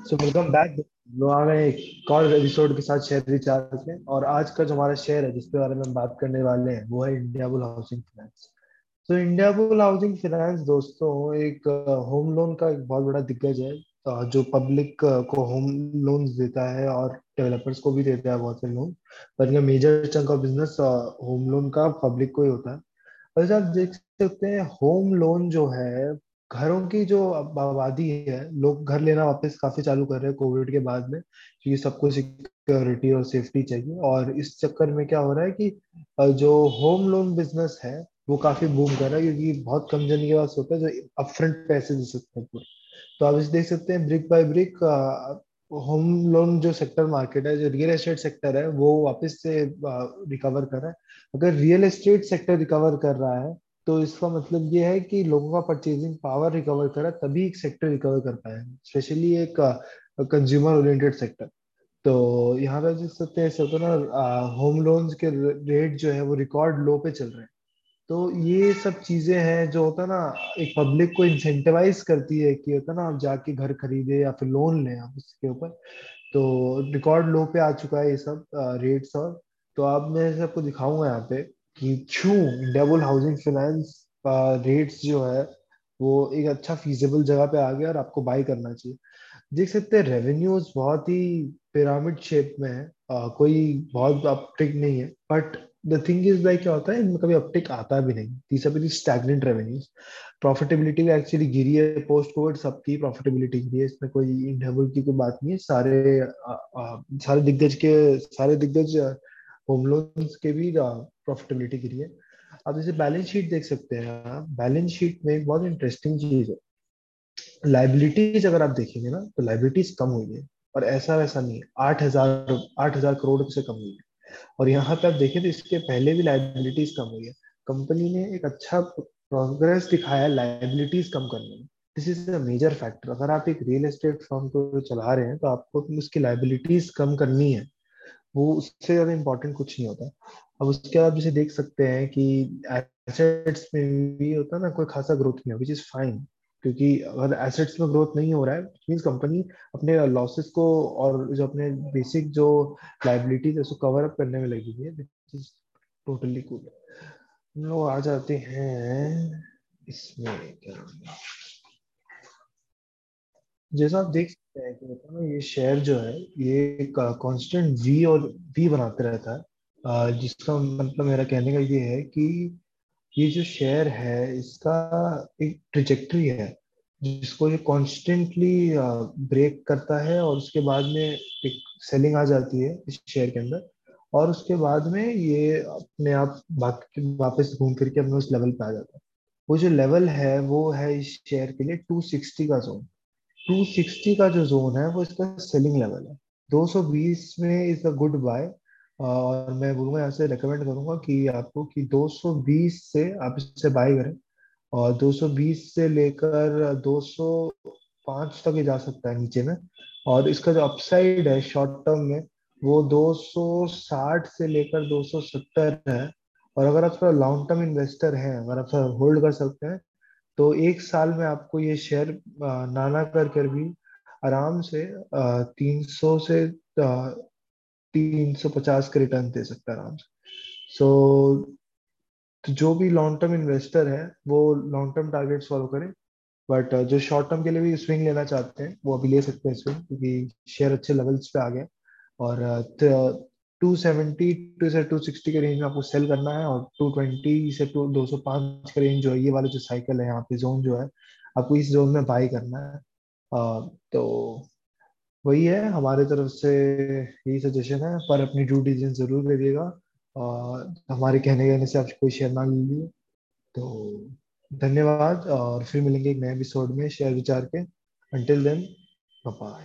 So welcome back लोग आ एक और एपिसोड के साथ शेयर रिचार्ज के और आज का जो हमारा शेयर है, जिसके बारे में हम बात करने वाले हैं, वो है इंडिया बुल हाउसिंग फाइनेंस तो इंडिया बुल हाउसिंग फाइनेंस दोस्तों, एक होम लोन का एक बहुत बड़ा दिग्गज है। जो पब्लिक को होम लोन देता है और डेवलपर्स को भी देता है बहुत से लोन पर major chunk of business home loan का पब्लिक को ही होता है। और आप देख सकते हैं होम लोन जो है घरों की जो आबादी है, लोग घर लेना वापस काफ़ी चालू कर रहे हैं कोविड के बाद में, क्योंकि सबको सिक्योरिटी और सेफ्टी चाहिए। और इस चक्कर में क्या हो रहा है कि जो होम लोन बिज़नेस है, वो काफ़ी बूम कर रहा है, क्योंकि बहुत कम जन के पास होता है जो अपफ्रंट पैसे दे सकते हैं पूरे। तो आप इसे देख सकते हैं brick by brick home loan जो सेक्टर मार्केट है, जो रियल एस्टेट सेक्टर है, वो वापस से रिकवर कर रहा है। अगर रियल एस्टेट सेक्टर रिकवर कर रहा है तो इसका मतलब ये है कि लोगों का परचेजिंग पावर रिकवर करा, तभी एक सेक्टर रिकवर कर पाया स्पेशली एक कंज्यूमर ओरिएंटेड सेक्टर तो यहाँ पे देख सकते हैं है ना होम लोन्स के रेट जो है वो रिकॉर्ड लो पे चल रहे हैं। तो ये सब चीज़ें हैं जो होता है ना, एक पब्लिक को इंसेंटिवाइज करती है कि होता ना, आप जाके घर खरीदे या फिर लोन लें आप उसके ऊपर। तो रिकॉर्ड लो पे आ चुका है ये सब रेट्स और। तो अब मैं सबको दिखाऊँगा यहाँ पे। कि क्यों इंडियाबुल हाउसिंग फाइनेंस रेट्स जो है वो एक अच्छा फीजेबल जगह पे आ गया और आपको बाई करना चाहिए। देख सकते हैं रेवेन्यूज बहुत ही पिरामिड शेप में है। अ, कोई बहुत अपटिक नहीं है। But the thing is like क्या होता है इनमें कभी अपटिक आता भी नहीं। These are very stagnant revenues profitability भी एक्चुअली गिरी है। पोस्ट कोविड सबकी प्रॉफिटेबिलिटी गिरी है। इसमें कोई इंडियाबुल की कोई बात नहीं है। सारे अ, अ, सारे दिग्गज के सारे दिग्गज होम लोन्स के भी प्रॉफिटेबिलिटी गिरी है आप जैसे बैलेंस शीट देख सकते हैं आप। बैलेंस शीट में एक बहुत इंटरेस्टिंग चीज़ है। लाइबिलिटीज अगर आप देखेंगे ना तो लाइबिलिटीज कम हुई है। और ऐसा वैसा नहीं आठ हज़ार आठ हज़ार करोड़ से कम हुई है। और यहाँ पे आप देखें तो इसके पहले भी लाइबिलिटीज कम हुई है। कंपनी ने एक अच्छा प्रोग्रेस दिखाया लाइबिलिटीज कम करने में। This is a major factor अगर आप एक रियल एस्टेट फर्म को चला रहे हैं तो आपको उसकी लाइबिलिटीज कम करनी है। वो उससे ज़्यादा इम्पोर्टेंट कुछ नहीं होता। अब उसके बाद जैसे देख सकते हैं कि एसेट्स में भी होता है ना, कोई खासा ग्रोथ नहीं हो विच इज़ फाइन क्योंकि अगर एसेट्स में ग्रोथ नहीं हो रहा है मीन्स कंपनी अपने लॉसेस को और जो अपने बेसिक जो लाइबिलिटीज है, उसको कवर अप करने में लगी हुई है विच इज़ टोटली कूल हम लोग आ जाते हैं इसमें, क्या जैसा आप देख ये शेयर जो है, ये कांस्टेंट वी और वी बनाते रहता है। जिसका मतलब मेरा कहने का ये है कि ये जो शेयर है, इसका एक ट्रिजेक्टरी है, जिसको ये कॉन्स्टेंटली ब्रेक करता है और उसके बाद में एक सेलिंग आ जाती है इस शेयर के अंदर और उसके बाद में ये अपने आप वापस घूम फिर के अपने उस लेवल पे आ जाता है। वो जो लेवल है, वो है इस शेयर के लिए 260 का जोन 260 का जो जोन है, वो इसका सेलिंग लेवल है। 220 में इज़ अ गुड बाय और मैं बोलूँगा, यहाँ से रिकमेंड करूँगा कि आपको कि 220 से आप इससे बाय करें, और 220 से लेकर 205 तक ही जा सकता है नीचे में। और इसका जो अपसाइड है शॉर्ट टर्म में, वो 260 से लेकर 270 है। और अगर आप थोड़ा लॉन्ग टर्म इन्वेस्टर हैं, अगर आप होल्ड कर सकते हैं तो एक साल में आपको ये शेयर नाना कर कर भी आराम से तीन सौ से तीन सौ पचास का रिटर्न दे सकता है आराम से। सो तो जो भी लॉन्ग टर्म इन्वेस्टर है, वो लॉन्ग टर्म टारगेट्स फॉलो करें। बट जो शॉर्ट टर्म के लिए भी स्विंग लेना चाहते हैं, वो अभी ले सकते हैं स्विंग क्योंकि शेयर अच्छे लेवल्स पे आ गए और टू सेवेंटी टू से टू सिक्सटी के रेंज में आपको सेल करना है और टू ट्वेंटी से टू दो सौ पाँच का रेंज जो है ये वाला जो साइकिल है यहाँ पे जोन जो है आपको इस जोन में बाई करना है। अ, तो वही है हमारे तरफ़ से यही सजेशन है पर अपनी ड्यू डिलिजेंस ज़रूर करिएगा। और हमारे कहने कहने से आप कोई शेयर ना लीजिए। तो धन्यवाद और फिर मिलेंगे एक नए एपिसोड में शेयर विचार के। Until then bye